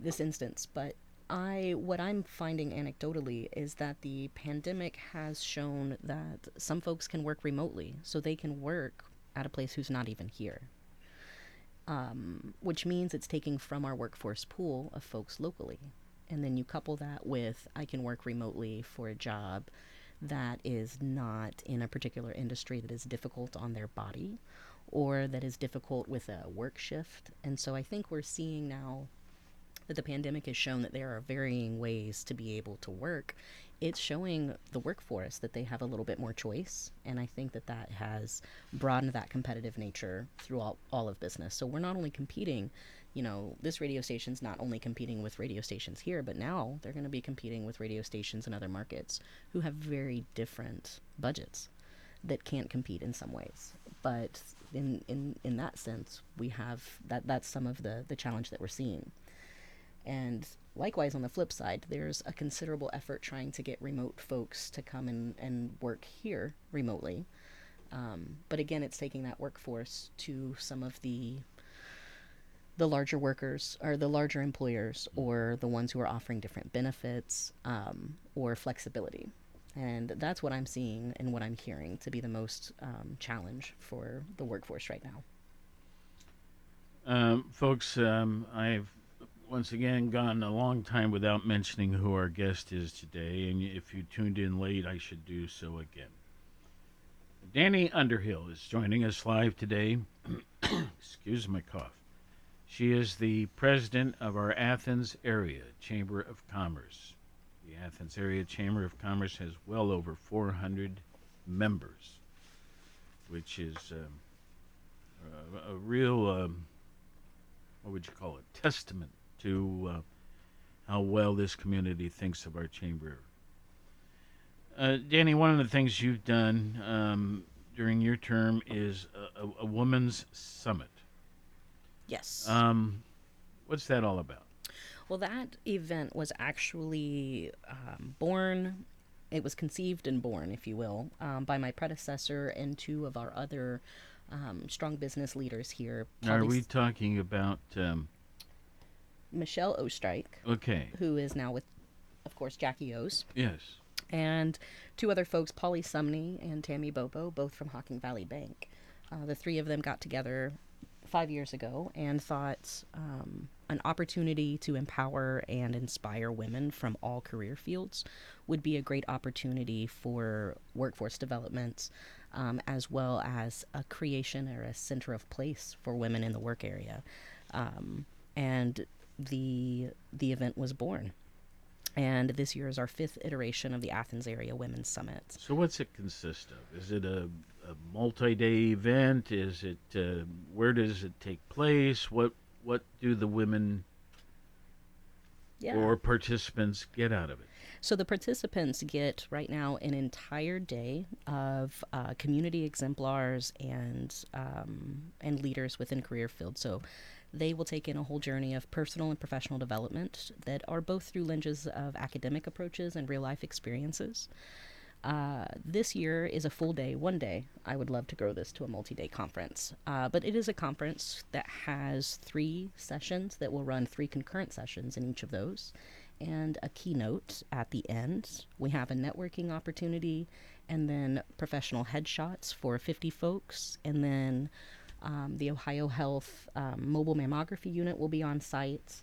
this instance. But I, what I'm finding anecdotally is that the pandemic has shown that some folks can work remotely, so they can work at a place who's not even here. Um, which means it's taking from our workforce pool of folks locally. And then you couple that with I can work remotely for a job that is not in a particular industry that is difficult on their body or that is difficult with a work shift. And so I think we're seeing now that the pandemic has shown that there are varying ways to be able to work. It's showing the workforce that they have a little bit more choice. And I think that that has broadened that competitive nature throughout all of business. So we're not only competing, you know, this radio station's not only competing with radio stations here, but now they're going to be competing with radio stations in other markets who have very different budgets that can't compete in some ways. But in, in, in that sense, we have that that's some of the, the challenge that we're seeing. And likewise, on the flip side, there's a considerable effort trying to get remote folks to come and, and work here remotely. Um, but again, it's taking that workforce to some of the the larger workers or the larger employers or the ones who are offering different benefits um, or flexibility. And that's what I'm seeing and what I'm hearing to be the most um, challenge for the workforce right now. Um, folks, um, I've once again gone a long time without mentioning who our guest is today, and if you tuned in late, I should do so again. Dani Underhill is joining us live today. Excuse my cough. She is the president of our Athens Area Chamber of Commerce. The Athens Area Chamber of Commerce has well over 400 members. which is um, a, a real, um, what would you call it, testament to uh, how well this community thinks of our chamber. Uh, Dani, one of the things you've done um, during your term is a, a, a summit. Yes. Um, what's that all about? Well, that event was actually um, born, it was conceived and born, if you will, um, by my predecessor and two of our other um, strong business leaders here. Are Polly we S- talking about? Um, Michelle Ostrike, okay. who is now with, of course, Jackie O's. Yes. and two other folks, Polly Sumney and Tammy Bobo, both from Hocking Valley Bank. Uh, the three of them got together five years ago and thought um, an opportunity to empower and inspire women from all career fields would be a great opportunity for workforce development, um, as well as a creation or a center of place for women in the work area. Um, and the the event was born. And this year is our fifth iteration of the Athens Area Women's Summit. So what's it consist of? Is it a, a multi-day event? Is it uh, where does it take place? What what do the women Yeah. or participants get out of it? So the participants get right now an entire day of uh, community exemplars and um, and leaders within career fields. So they will take in a whole journey of personal and professional development that are both through lenses of academic approaches and real life experiences. Uh, this year is a full day, one day. I would love to grow this to a multi day conference. Uh, but it is a conference that has three sessions that will run three concurrent sessions in each of those and a keynote at the end. We have a networking opportunity and then professional headshots for 50 folks. And then um, the Ohio Health um, mobile mammography unit will be on site.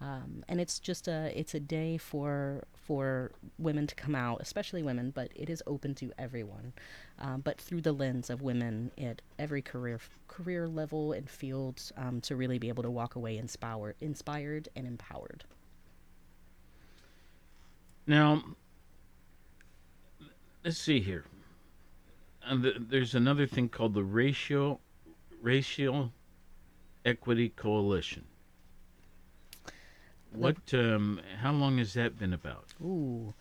Um, and it's just a it's a day for for women to come out, especially women, but it is open to everyone, um, but through the lens of women at every career career level and field um, to really be able to walk away inspired, inspired and empowered. Now, let's see here. Th- there's another thing called the Racial Racial Equity Coalition. What? Um, how long has that been about? Ooh,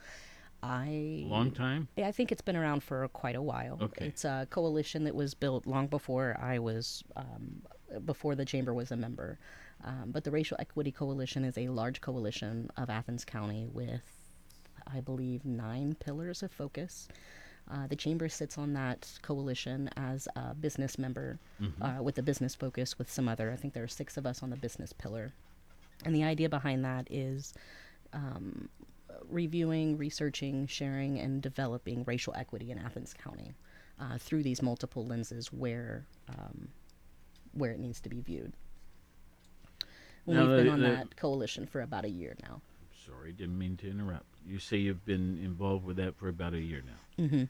I Long time? Yeah, I think it's been around for quite a while. Okay. It's a coalition that was built long before I was, um, before the chamber was a member. Um, but the Racial Equity Coalition is a large coalition of Athens County with, I believe, nine pillars of focus. Uh, the chamber sits on that coalition as a business member Mhm. uh, with a business focus with some other. I think there are six of us on the business pillar. And the idea behind that is um, reviewing, researching, sharing, and developing racial equity in Athens County uh, through these multiple lenses where um, where it needs to be viewed. Now, We've been on that coalition for about a year now. Sorry, didn't mean to interrupt. You say you've been involved with that for about a year now. Mm-hmm.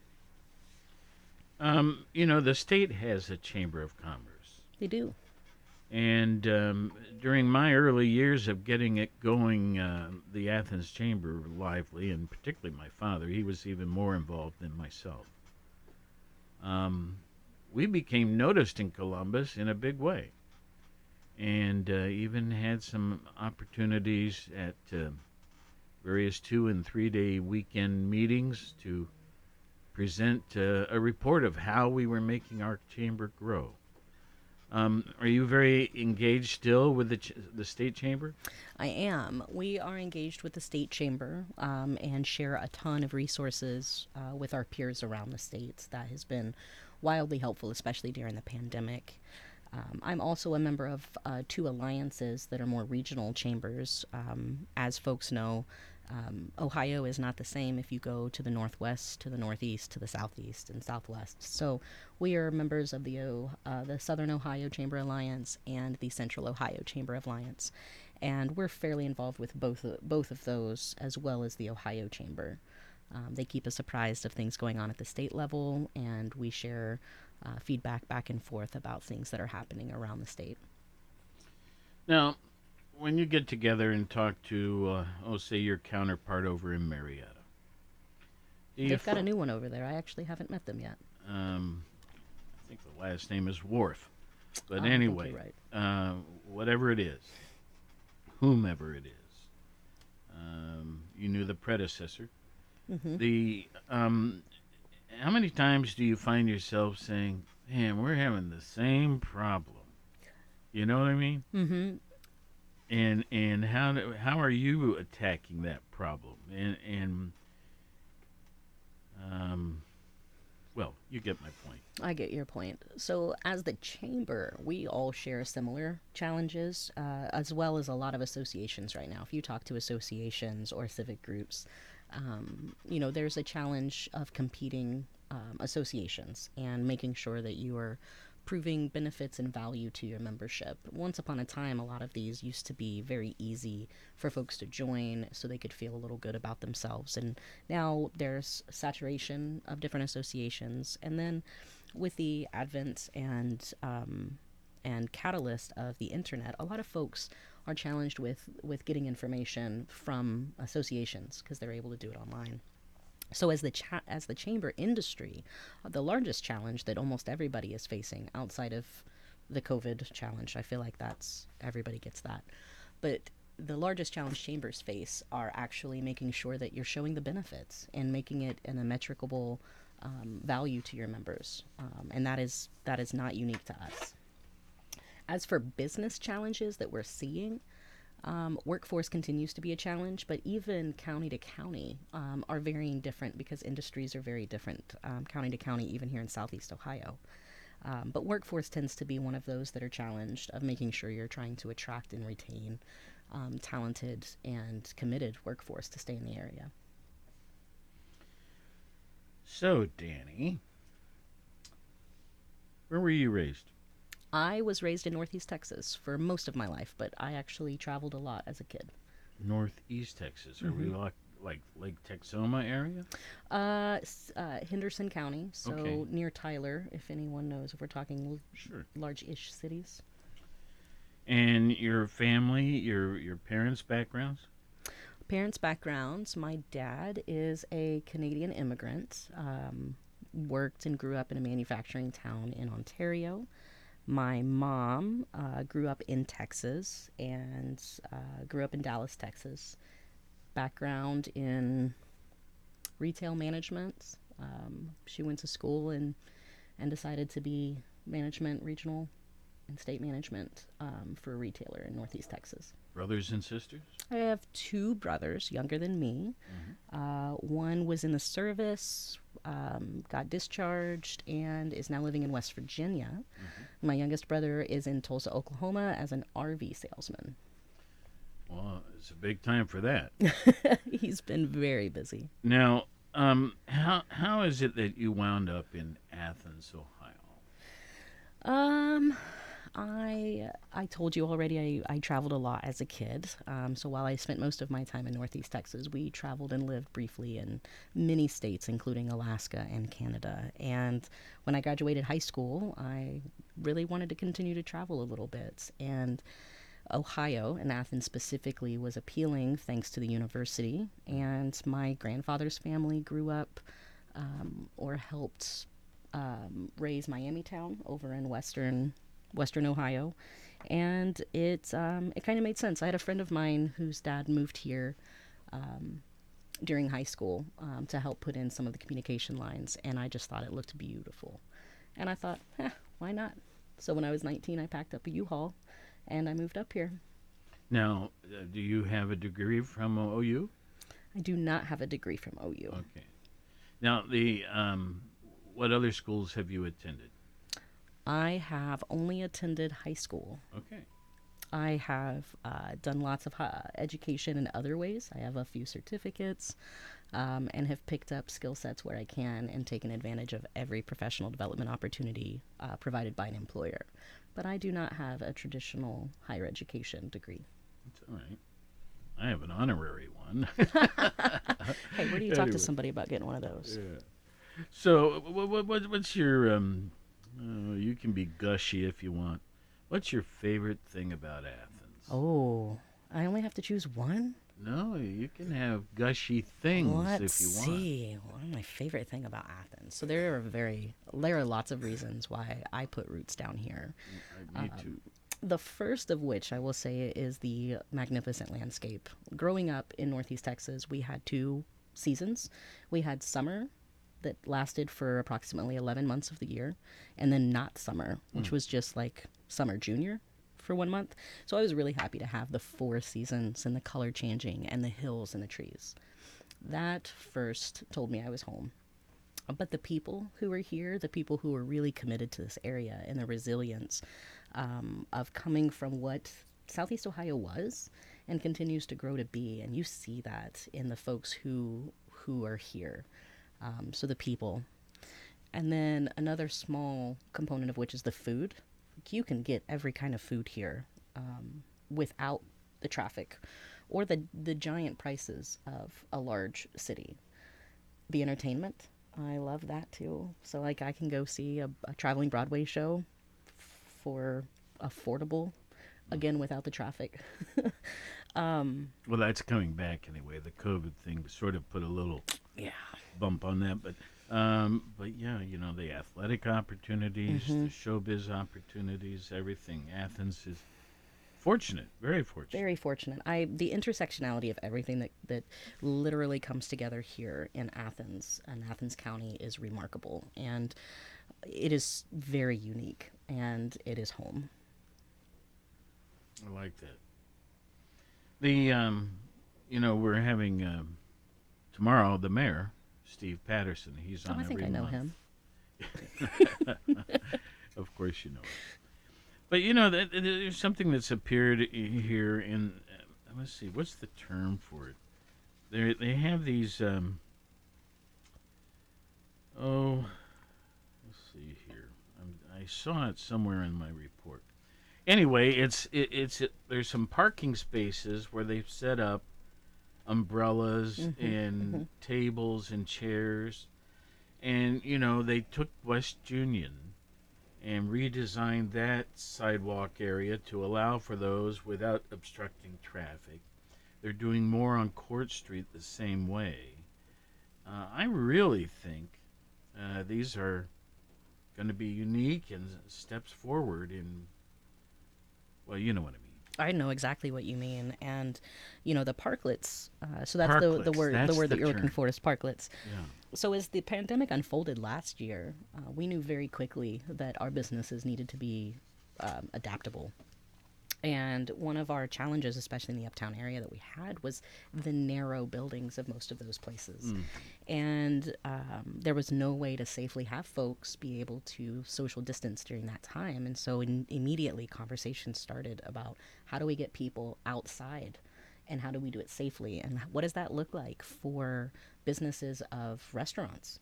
Um, you know, the state has a chamber of commerce. They do. And um, during my early years of getting it going, uh, the Athens Chamber lively, and particularly my father, he was even more involved than myself. Um, we became noticed in Columbus in a big way, and uh, even had some opportunities at uh, various two and three day weekend meetings to present uh, a report of how we were making our chamber grow. Um, are you very engaged still with the ch- the state chamber? I am. We are engaged with the state chamber um, and share a ton of resources uh, with our peers around the states. That has been wildly helpful, especially during the pandemic. Um, I'm also a member of uh, two alliances that are more regional chambers. Um, as folks know, um, Ohio is not the same if you go to the northwest, to the northeast, to the southeast, and southwest. So we are members of the uh, the Southern Ohio Chamber Alliance and the Central Ohio Chamber Alliance, and we're fairly involved with both of, both of those as well as the Ohio Chamber. Um, they keep us apprised of things going on at the state level, and we share uh, feedback back and forth about things that are happening around the state. Now, when you get together and talk to, uh, oh, say your counterpart over in Marietta, They've got a new one over there. I actually haven't met them yet. Um, I think the last name is Wharf. But I anyway, right. uh, whatever it is, whomever it is, um, you knew the predecessor. Mhm. The um, how many times do you find yourself saying, "Man, we're having the same problem"? You know what I mean? Mm-hmm. And and how do- how are you attacking that problem? And and um, well, you get my point. I get your point. So, as the chamber, we all share similar challenges, uh, as well as a lot of associations right now. If you talk to associations or civic groups, um, you know, there's a challenge of competing um, associations and making sure that you are proving benefits and value to your membership. Once upon a time, a lot of these used to be very easy for folks to join so they could feel a little good about themselves. And now there's saturation of different associations. And then with the advent and um, and catalyst of the internet, a lot of folks are challenged with with getting information from associations because they're able to do it online. So as the cha- as the chamber industry, uh, the largest challenge that almost everybody is facing outside of the COVID challenge, I feel like that's everybody gets that. But the largest challenge chambers face are actually making sure that you're showing the benefits and making it an immeasurable um, value to your members, um, and that is that is not unique to us. As for business challenges that we're seeing, um, workforce continues to be a challenge, but even county to county um, are varying different because industries are very different, um, county to county, even here in Southeast Ohio. Um, but workforce tends to be one of those that are challenged of making sure you're trying to attract and retain um, talented and committed workforce to stay in the area. So, Dani, where were you raised? I was raised in Northeast Texas for most of my life, but I actually traveled a lot as a kid. Northeast Texas. Are we Mhm. like like Lake Texoma area? Uh, uh, Henderson County, so Okay. near Tyler, if anyone knows, if we're talking l- Sure. large-ish cities. And your family, your your parents' backgrounds? Parents' backgrounds. My dad is a Canadian immigrant. Um, worked and grew up in a manufacturing town in Ontario. My mom uh, grew up in Texas and uh, grew up in Dallas, Texas. Background in retail management. Um, she went to school and and decided to be management, regional, and state management um, for a retailer in Northeast Texas. Brothers and sisters? I have two brothers younger than me. Uh, one was in the service, um, got discharged, and is now living in West Virginia. My youngest brother is in Tulsa, Oklahoma, as an RV salesman. Well, it's a big time for that. He's been very busy. Now, um, how how is it that you wound up in Athens, Ohio? Um, I I told you already. I, I traveled a lot as a kid. Um, so while I spent most of my time in Northeast Texas, we traveled and lived briefly in many states, including Alaska and Canada. And when I graduated high school, I really wanted to continue to travel a little bit. And Ohio and Athens specifically was appealing thanks to the university. And my grandfather's family grew up um, or helped um, raise Miami Town over in western Western Ohio, and it um, it kind of made sense. I had a friend of mine whose dad moved here um, during high school um, to help put in some of the communication lines, and I just thought it looked beautiful, and I thought, eh, why not? So when I was 19, I packed up a U-Haul, and I moved up here. Now, uh, do you have a degree from OU? I do not have a degree from OU. Okay. Now, the um, what other schools have you attended? I have only attended high school. Okay. I have uh, done lots of uh, education in other ways. I have a few certificates um, and have picked up skill sets where I can and taken advantage of every professional development opportunity uh, provided by an employer. But I do not have a traditional higher education degree. That's all right. I have an honorary one. Hey, where do you talk Anyway. to somebody about getting one of those? Yeah. So, what, what, what's your um? Uh, you can be gushy if you want. What's your favorite thing about Athens? Oh, I only have to choose one? No, you can have gushy things Let's if you want. Let's see. What my favorite thing about Athens? So there are very there are lots of reasons why I put roots down here. Me Um, too. The first of which I will say is the magnificent landscape. Growing up in Northeast Texas, we had two seasons. We had summer that lasted for approximately 11 months of the year, and then not summer, which Mm. was just like summer junior for one month. So I was really happy to have the four seasons and the color changing and the hills and the trees. That first told me I was home. But the people who were here, the people who were really committed to this area and the resilience um, of coming from what Southeast Ohio was and continues to grow to be, and you see that in the folks who who are here. Um, so the people, and then another small component of which is the food. You can get every kind of food here um, without the traffic or the the giant prices of a large city. The entertainment, I love that too. So like I can go see a, a traveling Broadway show for affordable, again without the traffic. um, Well, that's coming back anyway. The COVID thing sort of put a little yeah bump on that, but um, but yeah, you know the athletic opportunities, Mhm. the showbiz opportunities, everything. Athens is fortunate, very fortunate. Very fortunate. I the intersectionality of everything that that literally comes together here in Athens and Athens County is remarkable, and it is very unique, and it is home. I like that. The um, you know, we're having um, tomorrow the mayor, Steve Patterson. He's Oh, on I think I know month. him. of course, you know. It. But you know, that, there's something that's appeared here in. Uh, let's see, what's the term for it? They they have these. Um, oh, let's see here. i I saw it somewhere in my report. Anyway, it's it, it's it, there's some parking spaces where they've set up umbrellas Mhm, and mhm. tables and chairs, and you know they took West Union and redesigned that sidewalk area to allow for those without obstructing traffic. They're doing more on Court Street the same way. Uh, I really think uh, these are going to be unique and steps forward in, well, you know what I mean. I know exactly what you mean, and you know the parklets. Uh, so that's the the word the word that the you're looking for is parklets. Yeah. So as the pandemic unfolded last year, uh, we knew very quickly that our businesses needed to be um, adaptable. And one of our challenges, especially in the uptown area that we had, was the narrow buildings of most of those places. Mm. And um, there was no way to safely have folks be able to social distance during that time. And so in, immediately conversations started about how do we get people outside and how do we do it safely and what does that look like for businesses of restaurants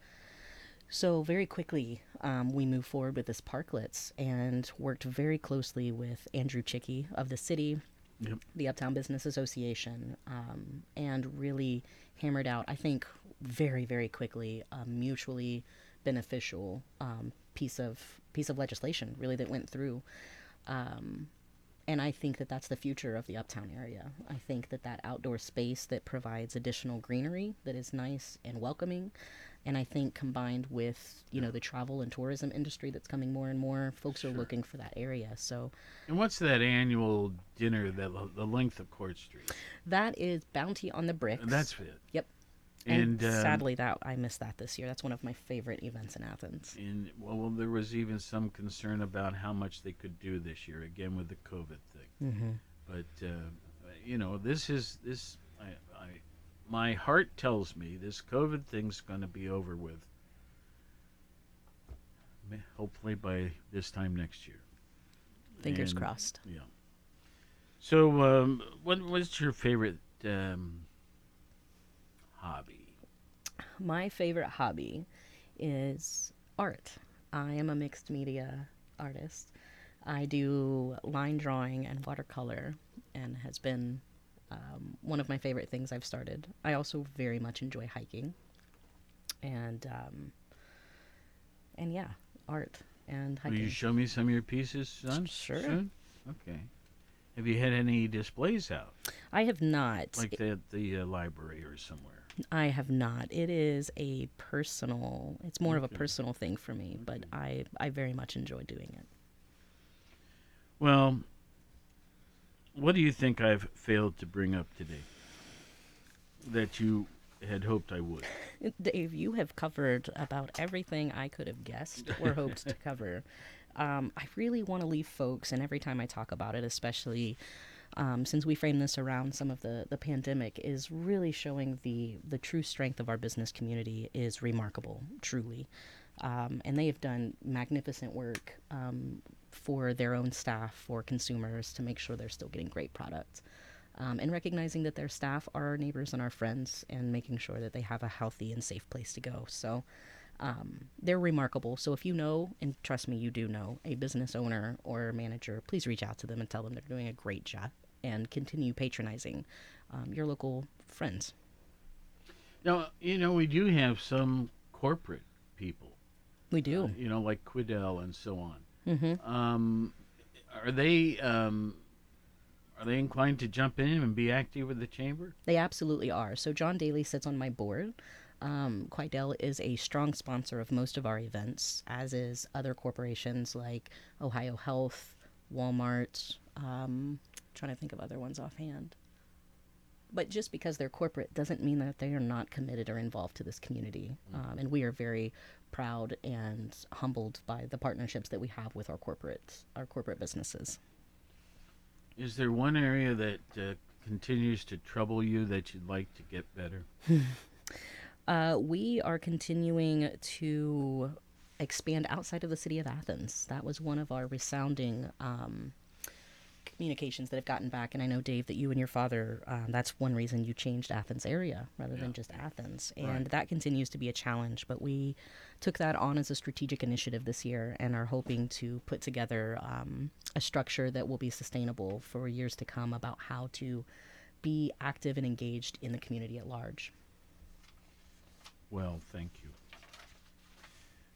so very quickly um, we moved forward with this parklets and worked very closely with Andrew Chiki of the city Yep. the uptown business association um, and really hammered out i think very very quickly a mutually beneficial um, piece of piece of legislation really that went through um, and I think that that's the future of the uptown area. I think that that outdoor space that provides additional greenery that is nice and welcoming, and I think combined with you know the travel and tourism industry that's coming more and more, folks are looking for that area. So And what's that annual dinner that the length of Court Street? that is Bounty on the Bricks. That's it. Yep. And, And, um, sadly, that I missed that this year. That's one of my favorite events in Athens. And well, there was even some concern about how much they could do this year, again with the COVID thing. Mhm. But uh, you know, this is this. I, I, my heart tells me this COVID thing's going to be over with. Hopefully by this time next year. Fingers crossed. Yeah. So, um, what what's your favorite um, hobby? My favorite hobby is art. I am a mixed media artist. I do line drawing and watercolor, and has been um, one of my favorite things I've started. I also very much enjoy hiking, and um, and yeah, art and hiking. Will you show me some of your pieces, son? Sure. Soon? Okay. Have you had any displays out? I have not. Like at the uh, library or somewhere? I have not. It is a personal. It's more of a personal thing for me, but I I very much enjoy doing it. Well, what do you think I've failed to bring up today that you had hoped I would? Dave, you have covered about everything I could have guessed or hoped to cover. Um, I really want to leave folks, and every time I talk about it, especially um, since we frame this around some of the, the pandemic, is really showing the, the true strength of our business community is remarkable, truly. Um, and they have done magnificent work um, for their own staff, for consumers, to make sure they're still getting great products. Um, and recognizing that their staff are our neighbors and our friends, and making sure that they have a healthy and safe place to go. So um, they're remarkable. So if you know, and trust me, you do know, a business owner or manager, please reach out to them and tell them they're doing a great job and continue patronizing um, your local friends. Now, you know, we do have some corporate people. We do. Uh, you know, like Quidel and so on. Mm-hmm. Um, are they um, are they inclined to jump in and be active with the chamber? They absolutely are. So John Daly sits on my board. Um, Quidel is a strong sponsor of most of our events, as is other corporations like Ohio Health, Walmart. Um, trying to think of other ones offhand. But just because they're corporate doesn't mean that they are not committed or involved to this community. Um, and we are very proud and humbled by the partnerships that we have with our corporate our corporate businesses. Is there one area that uh, continues to trouble you that you'd like to get better? Uh, we are continuing to expand outside of the city of Athens. That was one of our resounding um, communications that have gotten back. And I know, Dave, that you and your father, um, that's one reason you changed Athens area rather than just Athens. And Right. that continues to be a challenge. But we took that on as a strategic initiative this year and are hoping to put together um, a structure that will be sustainable for years to come about how to be active and engaged in the community at large. Well, thank you.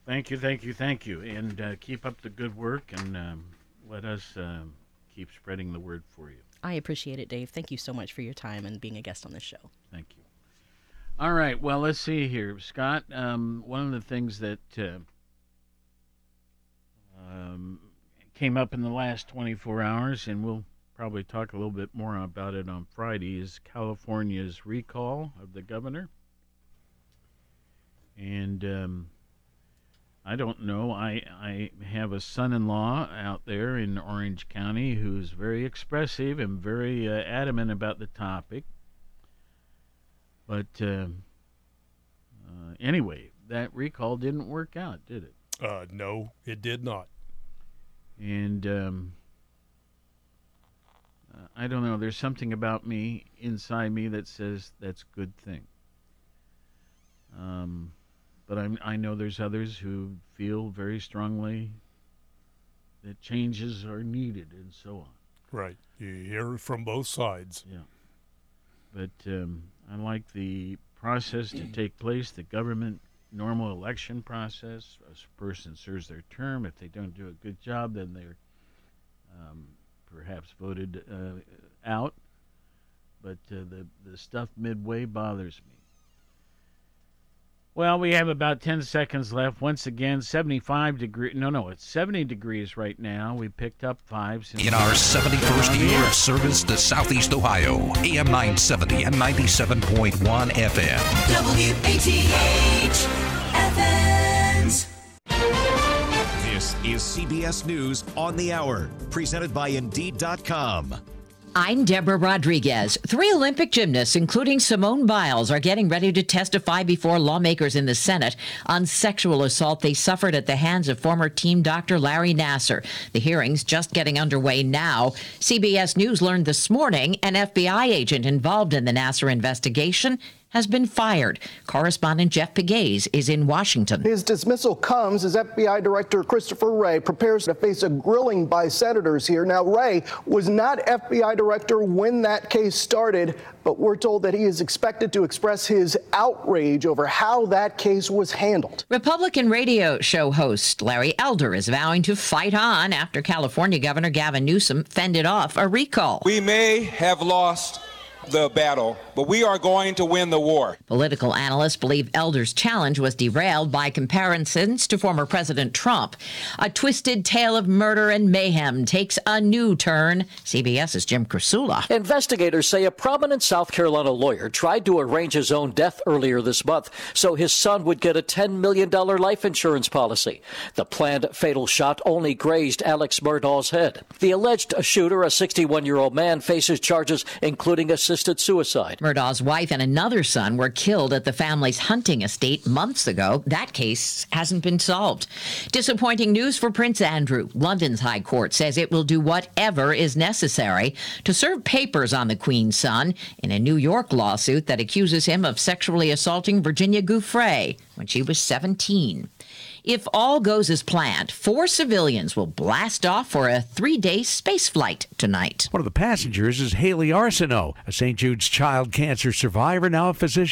Thank you, thank you, thank you. And uh, keep up the good work and um, let us um keep spreading the word for you. I appreciate it, Dave. Thank you so much for your time and being a guest on this show. Thank you. All right. Well, let's see here, Scott. Um, one of the things that uh, um, came up in the last 24 hours, and we'll probably talk a little bit more about it on Friday, is California's recall of the governor. And um, I don't know. I I have a son-in-law out there in Orange County who's very expressive and very uh, adamant about the topic. But um uh, anyway, that recall didn't work out, did it? Uh, no, it did not. And um, uh, I don't know. There's something about me inside me that says that's a good thing. Um, but I'm, I know there's others who feel very strongly that changes are needed and so on. Right. You hear it from both sides. Yeah. But um, I like the process to take place, the government normal election process. A person serves their term. If they don't do a good job, then they're um, perhaps voted uh, out. But uh, the the stuff midway bothers me. Well, we have about 10 seconds left. Once again, 75 degree. No, no, it's 70 degrees right now. We picked up five. Since In our 71st year of service to Southeast Ohio, AM 970 and 97.1 FM. WATH Athens. This is CBS News on the Hour, presented by Indeed.com. I'm Deborah Rodriguez. Three Olympic gymnasts, including Simone Biles, are getting ready to testify before lawmakers in the Senate on sexual assault they suffered at the hands of former team doctor Larry Nassar. The hearing's just getting underway now. CBS News learned this morning an FBI agent involved in the Nasser investigation has been fired. Correspondent Jeff Pegues is in Washington. His dismissal comes as FBI Director Christopher Wray prepares to face a grilling by senators here. Now, Wray was not FBI Director when that case started, but we're told that he is expected to express his outrage over how that case was handled. Republican radio show host Larry Elder is vowing to fight on after California Governor Gavin Newsom fended off a recall. We may have lost the battle, but we are going to win the war. Political analysts believe Elder's challenge was derailed by comparisons to former President Trump. A twisted tale of murder and mayhem takes a new turn. CBS's Jim Krasula. Investigators say a prominent South Carolina lawyer tried to arrange his own death earlier this month so his son would get a $10 million life insurance policy. The planned fatal shot only grazed Alex Murdaugh's head. The alleged shooter, a 61 year old man, faces charges including assisted suicide. Murdaugh's wife and another son were killed at the family's hunting estate months ago. That case hasn't been solved. Disappointing news for Prince Andrew. London's High Court says it will do whatever is necessary to serve papers on the Queen's son in a New York lawsuit that accuses him of sexually assaulting Virginia Giuffre when she was 17. If all goes as planned, four civilians will blast off for a three day space flight tonight. One of the passengers is Hayley Arceneaux, a St. Jude's child cancer survivor, now a physician.